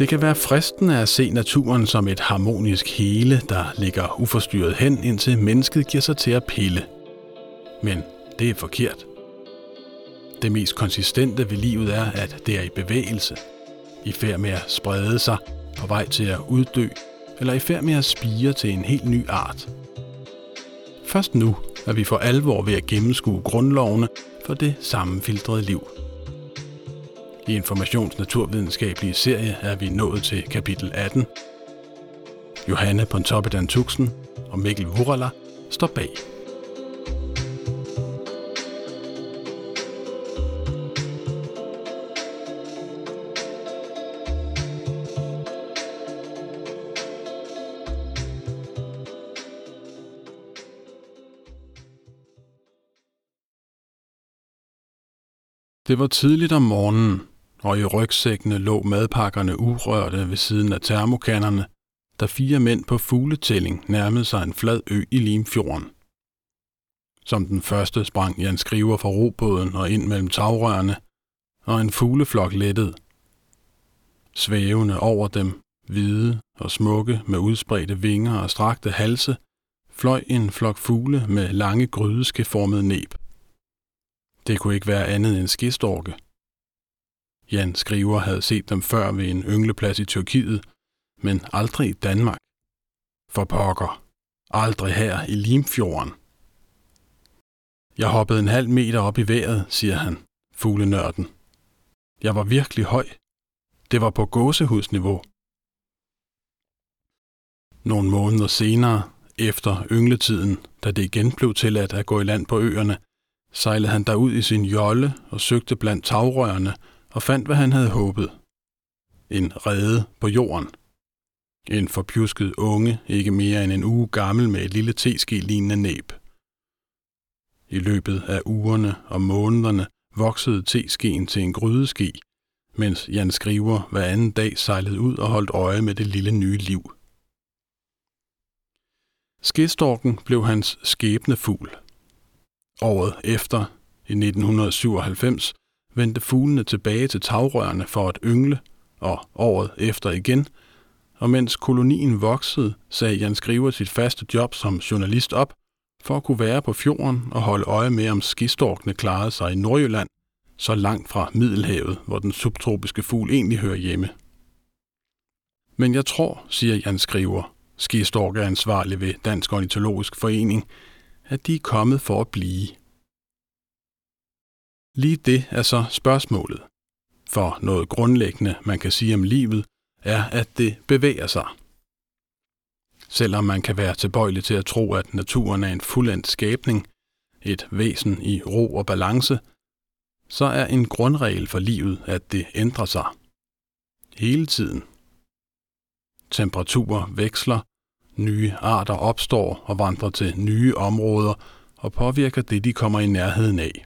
Det kan være fristende at se naturen som et harmonisk hele, der ligger uforstyrret hen, indtil mennesket giver sig til at pille. Men det er forkert. Det mest konsistente ved livet er, at det er i bevægelse, i færd med at sprede sig, på vej til at uddø, eller i færd med at spire til en helt ny art. Først nu er vi for alvor ved at gennemskue grundlovene for det sammenfiltrede liv. I Informations naturvidenskabelige serie er vi nået til kapitel 18. Johanne Pontoppidan Tuxen og Mikkel Hurala står bag. Det var tidligt om morgenen, og i rygsækkene lå madpakkerne urørte ved siden af termokannerne, da fire mænd på fugletælling nærmede sig en flad ø i Limfjorden. Som den første sprang Jan Skriver fra robåden og ind mellem tagrørene, og en fugleflok lettede. Svævende over dem, hvide og smukke med udspredte vinger og strakte halse, fløj en flok fugle med lange grydeskeformede næb. Det kunne ikke være andet end skistorke. Jan Skriver havde set dem før ved en yngleplads i Tyrkiet, men aldrig i Danmark. For pokker. Aldrig her i Limfjorden. Jeg hoppede en halv meter op i vejret, siger han, fuglenørden. Jeg var virkelig høj. Det var på gåsehudsniveau. Nogle måneder senere, efter yngletiden, da det igen blev tilladt at gå i land på øerne, sejlede han derud i sin jolle og søgte blandt tagrørene og fandt, hvad han havde håbet. En rede på jorden. En forpjusket unge, ikke mere end en uge gammel med et lille teske lignende næb. I løbet af ugerne og månederne voksede teskeen til en grydeske, mens Jan Skriver hver anden dag sejlede ud og holdt øje med det lille nye liv. Skestorken blev hans skæbnefugl. Året efter, i 1997, vendte fuglene tilbage til tagrørene for at yngle, og året efter igen, og mens kolonien voksede, sagde Jan Skriver sit faste job som journalist op, for at kunne være på fjorden og holde øje med, om skistorkene klarede sig i Nordjylland, så langt fra Middelhavet, hvor den subtropiske fugl egentlig hører hjemme. Men jeg tror, siger Jan Skriver, skistork er ansvarlig ved Dansk Ornitologisk Forening, at de er kommet for at blive. Lige det er så spørgsmålet. For noget grundlæggende, man kan sige om livet, er, at det bevæger sig. Selvom man kan være tilbøjelig til at tro, at naturen er en fuldendt skabning, et væsen i ro og balance, så er en grundregel for livet, at det ændrer sig. Hele tiden. Temperaturer veksler, nye arter opstår og vandrer til nye områder og påvirker det, de kommer i nærheden af.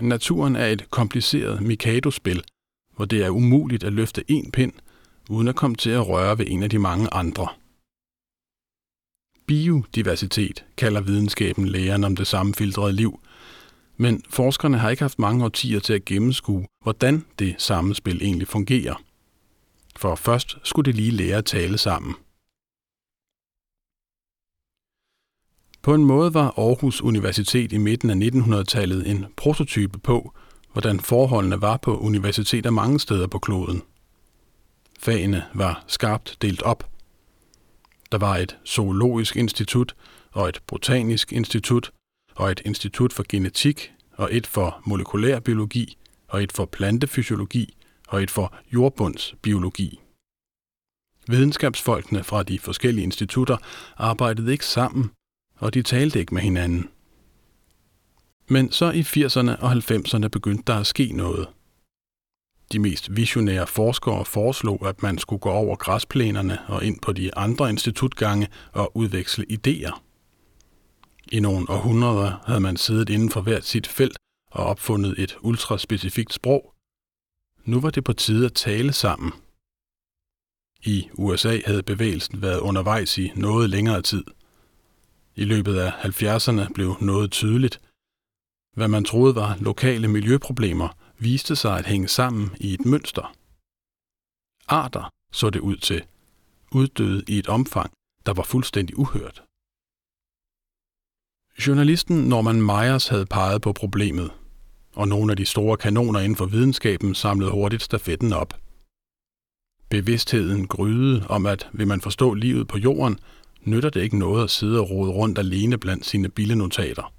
Naturen er et kompliceret Mikado-spil, hvor det er umuligt at løfte en pind, uden at komme til at røre ved en af de mange andre. Biodiversitet kalder videnskaben læren om det sammenfiltrede liv, men forskerne har ikke haft mange årtier til at gennemskue, hvordan det sammenspil egentlig fungerer. For først skulle det lige lære at tale sammen – På en måde var Aarhus Universitet i midten af 1900-tallet en prototype på, hvordan forholdene var på universiteter mange steder på kloden. Fagene var skarpt delt op. Der var et zoologisk institut og et botanisk institut og et institut for genetik og et for molekylær biologi og et for plantefysiologi og et for jordbundsbiologi. Videnskabsfolkene fra de forskellige institutter arbejdede ikke sammen, og de talte ikke med hinanden. Men så i 80'erne og 90'erne begyndte der at ske noget. De mest visionære forskere foreslog, at man skulle gå over græsplænerne og ind på de andre institutgange og udveksle idéer. I nogle århundreder havde man siddet inden for hvert sit felt og opfundet et ultraspecifikt sprog. Nu var det på tide at tale sammen. I USA havde bevægelsen været undervejs i noget længere tid – i løbet af 70'erne blev noget tydeligt. Hvad man troede var lokale miljøproblemer, viste sig at hænge sammen i et mønster. arter, så det ud til, uddøde i et omfang, der var fuldstændig uhørt. Journalisten Norman Myers havde peget på problemet, og nogle af de store kanoner inden for videnskaben samlede hurtigt stafetten op. Bevidstheden gryede om, at vil man forstå livet på jorden, nytter det ikke noget at sidde og rode rundt alene blandt sine billenotater.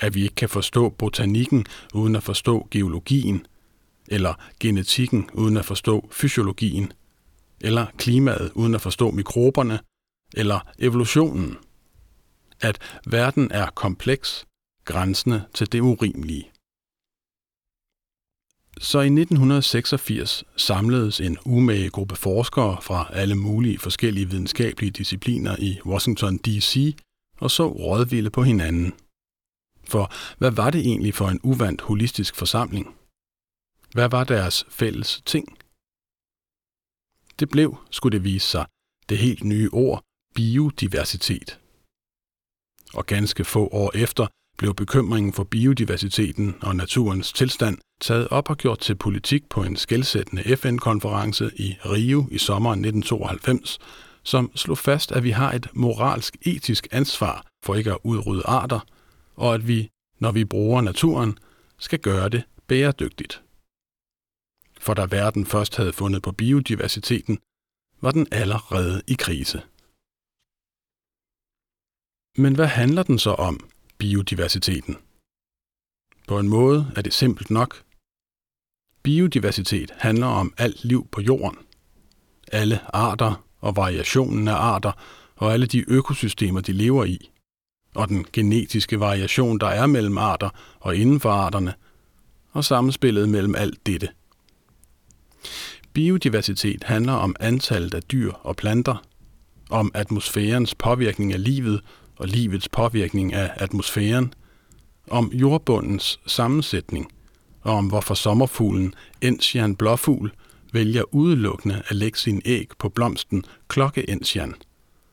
At vi ikke kan forstå botanikken uden at forstå geologien, eller genetikken uden at forstå fysiologien, eller klimaet uden at forstå mikroberne, eller evolutionen. At verden er kompleks, grænsende til det urimelige. Så i 1986 samledes en umage gruppe forskere fra alle mulige forskellige videnskabelige discipliner i Washington D.C. og så rådvilde på hinanden. For hvad var det egentlig for en uvandt holistisk forsamling? Hvad var deres fælles ting? Det blev, skulle det vise sig, det helt nye ord biodiversitet. Og ganske få år efter blev bekymringen for biodiversiteten og naturens tilstand taget op og gjort til politik på en skældsættende FN-konference i Rio i sommeren 1992, som slog fast, at vi har et moralsk etisk ansvar for ikke at udrydde arter, og at vi, når vi bruger naturen, skal gøre det bæredygtigt. For da verden først havde fundet på biodiversiteten, var den allerede i krise. Men hvad handler den så om, biodiversiteten? På en måde er det simpelt nok. Biodiversitet handler om alt liv på jorden. Alle arter og variationen af arter og alle de økosystemer, de lever i. Og den genetiske variation, der er mellem arter og inden for arterne, og samspillet mellem alt dette. Biodiversitet handler om antallet af dyr og planter, om atmosfærens påvirkning af livet og livets påvirkning af atmosfæren, om jordbundens sammensætning og om hvorfor sommerfuglen Ensian blåfugl vælger udelukkende at lægge sin æg på blomsten klokkeensian,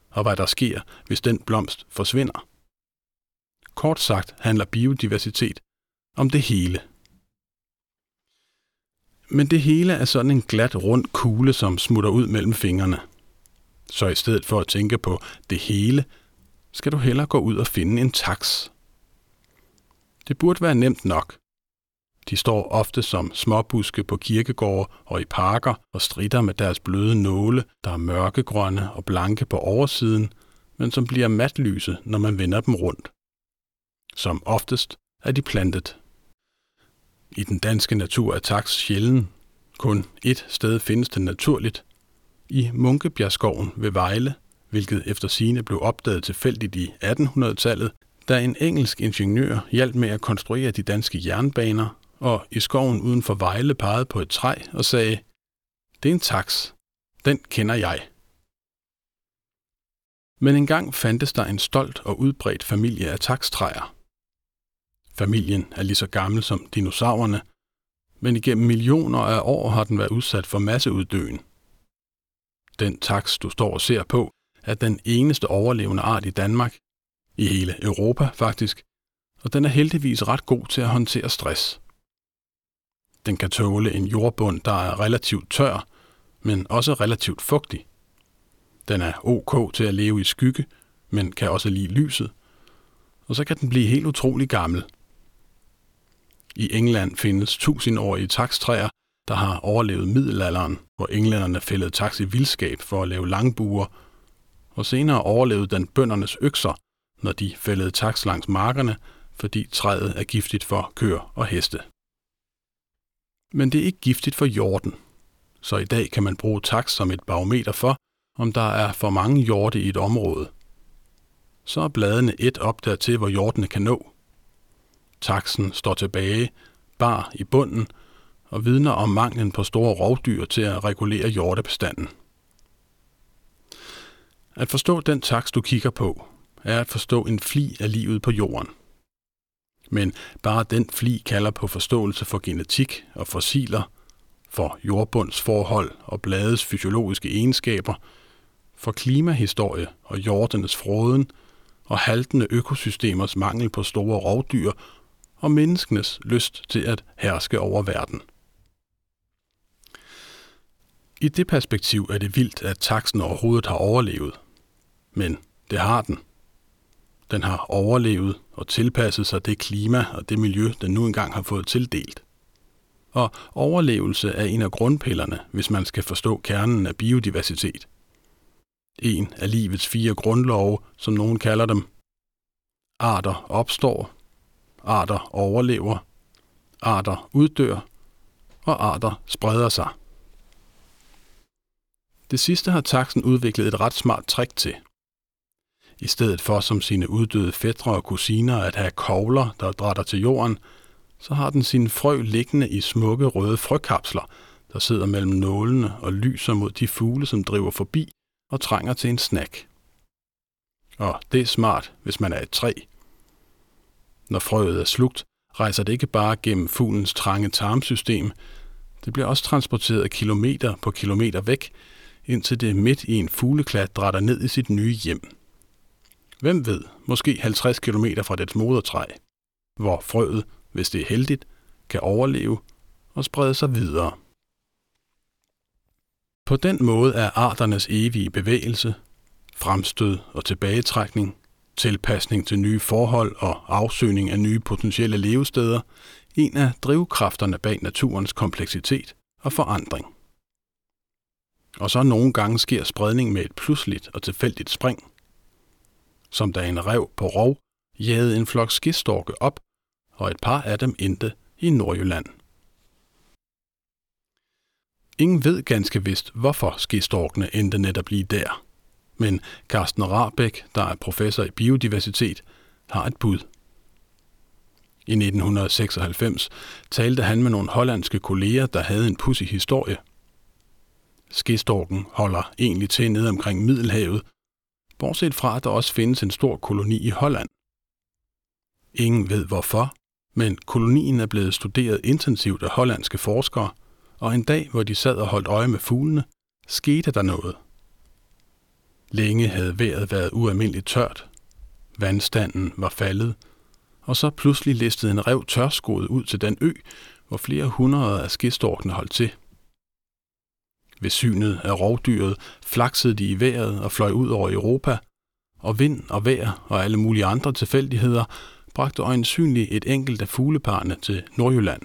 og hvad der sker, hvis den blomst forsvinder. Kort sagt handler biodiversitet om det hele. Men det hele er sådan en glat rund kugle, som smutter ud mellem fingrene. Så i stedet for at tænke på det hele, skal du hellere gå ud og finde en tax. Det burde være nemt nok. De står ofte som småbuske på kirkegårde og i parker og strider med deres bløde nåle, der er mørkegrønne og blanke på oversiden, men som bliver matlyse, når man vender dem rundt. Som oftest er de plantet. I den danske natur er tax sjælden. Kun et sted findes den naturligt. I Munkebjergskoven ved Vejle, hvilket efter sine blev opdaget tilfældigt i 1800-tallet, da en engelsk ingeniør hjalp med at konstruere de danske jernbaner, og i skoven uden for Vejle pegede på et træ og sagde, det er en tax. Den kender jeg. Men engang fandtes der en stolt og udbredt familie af takstræer. Familien er lige så gammel som dinosaurerne, men igennem millioner af år har den været udsat for masseuddøen. Den taks, du står og ser på, er den eneste overlevende art i Danmark, i hele Europa faktisk, og den er heldigvis ret god til at håndtere stress. Den kan tåle en jordbund, der er relativt tør, men også relativt fugtig. Den er ok til at leve i skygge, men kan også lide lyset. Og så kan den blive helt utrolig gammel, i England findes tusindårige takstræer, der har overlevet middelalderen, hvor englænderne fældede taks i vildskab for at lave langbuer, og senere overlevede den bøndernes økser, når de fældede taks langs markerne, fordi træet er giftigt for køer og heste. Men det er ikke giftigt for jorden, så i dag kan man bruge taks som et barometer for, om der er for mange hjorte i et område. Så er bladene et op dertil, hvor hjortene kan nå. Taksen står tilbage, bar i bunden, og vidner om manglen på store rovdyr til at regulere hjortebestanden. At forstå den taks, du kigger på, er at forstå en fli af livet på jorden. Men bare den fli kalder på forståelse for genetik og fossiler, for jordbundsforhold og bladets fysiologiske egenskaber, for klimahistorie og jordenes froden og haltende økosystemers mangel på store rovdyr og menneskenes lyst til at herske over verden. I det perspektiv er det vildt, at taksen overhovedet har overlevet. Men det har den. Den har overlevet og tilpasset sig det klima og det miljø, den nu engang har fået tildelt. Og overlevelse er en af grundpillerne, hvis man skal forstå kernen af biodiversitet. En af livets fire grundlove, som nogen kalder dem. Arter opstår, arter overlever, arter uddør, og arter spreder sig. Det sidste har taksen udviklet et ret smart trick til. I stedet for som sine uddøde fædre og kusiner at have kogler, der drætter til jorden, så har den sine frø liggende i smukke røde frøkapsler, der sidder mellem nålene og lyser mod de fugle, som driver forbi og trænger til en snack. Og det er smart, hvis man er et træ. Når frøet er slugt, rejser det ikke bare gennem fuglens trange tarmsystem, det bliver også transporteret kilometer på kilometer væk, indtil det midt i en fugleklat drætter ned i sit nye hjem. Hvem ved, måske 50 km fra dets modertræ, hvor frøet, hvis det er heldigt, kan overleve og sprede sig videre. På den måde er arternes evige bevægelse, fremstød og tilbagetrækning, tilpasning til nye forhold og afsøgning af nye potentielle levesteder en af drivkræfterne bag naturens kompleksitet og forandring. Og så nogle gange sker spredning med et pludseligt og tilfældigt spring. Som da en rev på rov jagede en flok skistorke op, og et par af dem endte i Nordjylland. Ingen ved ganske vist, hvorfor skistorkene endte netop lige der. Men Carsten Rabeck, der er professor i biodiversitet, har et bud. I 1996 talte han med nogle hollandske kolleger, der havde en pussy historie. Skistorken holder egentlig til nede omkring Middelhavet, bortset fra at der også findes en stor koloni i Holland. Ingen ved hvorfor, men kolonien er blevet studeret intensivt af hollandske forskere, og en dag, hvor de sad og holdt øje med fuglene, skete der noget. Længe havde vejret været ualmindeligt tørt. Vandstanden var faldet, og så pludselig listede en rev tørskoet ud til den ø, hvor flere hundrede af skistorkene holdt til. Ved synet af rovdyret flaksede de i vejret og fløj ud over Europa, og vind og vejr og alle mulige andre tilfældigheder bragte øjensynligt et enkelt af fugleparne til Nordjylland.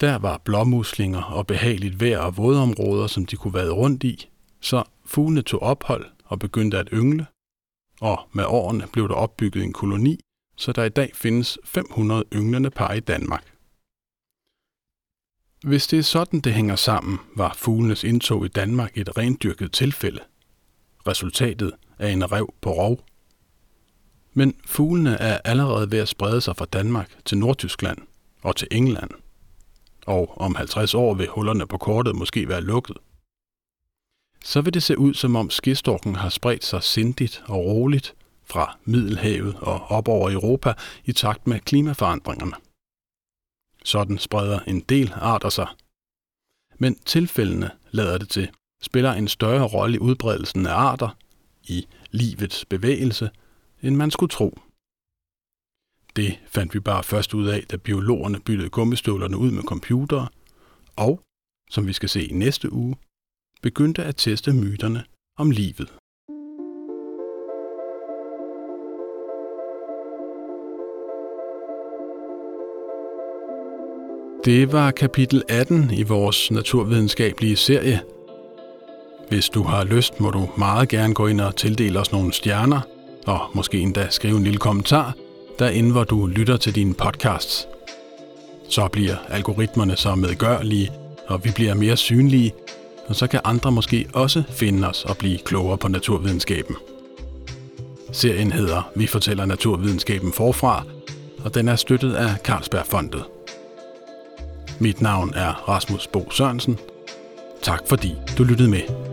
Der var blåmuslinger og behageligt vejr og vådområder, som de kunne vade rundt i, så fuglene tog ophold og begyndte at yngle, og med årene blev der opbygget en koloni, så der i dag findes 500 ynglende par i Danmark. Hvis det er sådan, det hænger sammen, var fuglenes indtog i Danmark et rendyrket tilfælde. Resultatet er en rev på rov. Men fuglene er allerede ved at sprede sig fra Danmark til Nordtyskland og til England. Og om 50 år vil hullerne på kortet måske være lukket. Så vil det se ud, som om skistorken har spredt sig sindigt og roligt fra Middelhavet og op over Europa i takt med klimaforandringerne. Sådan spreder en del arter sig. Men tilfældene, lader det til, spiller en større rolle i udbredelsen af arter, i livets bevægelse, end man skulle tro. Det fandt vi bare først ud af, da biologerne byttede gummistøvlerne ud med computere, og, som vi skal se i næste uge, begyndte at teste myterne om livet. Det var kapitel 18 i vores naturvidenskabelige serie. Hvis du har lyst, må du meget gerne gå ind og tildele os nogle stjerner, og måske endda skrive en lille kommentar, derinde hvor du lytter til dine podcasts. Så bliver algoritmerne så medgørlige, og vi bliver mere synlige, og så kan andre måske også finde os og blive klogere på naturvidenskaben. Serien hedder Vi fortæller naturvidenskaben forfra, og den er støttet af Carlsbergfondet. Mit navn er Rasmus Bo Sørensen. Tak fordi du lyttede med.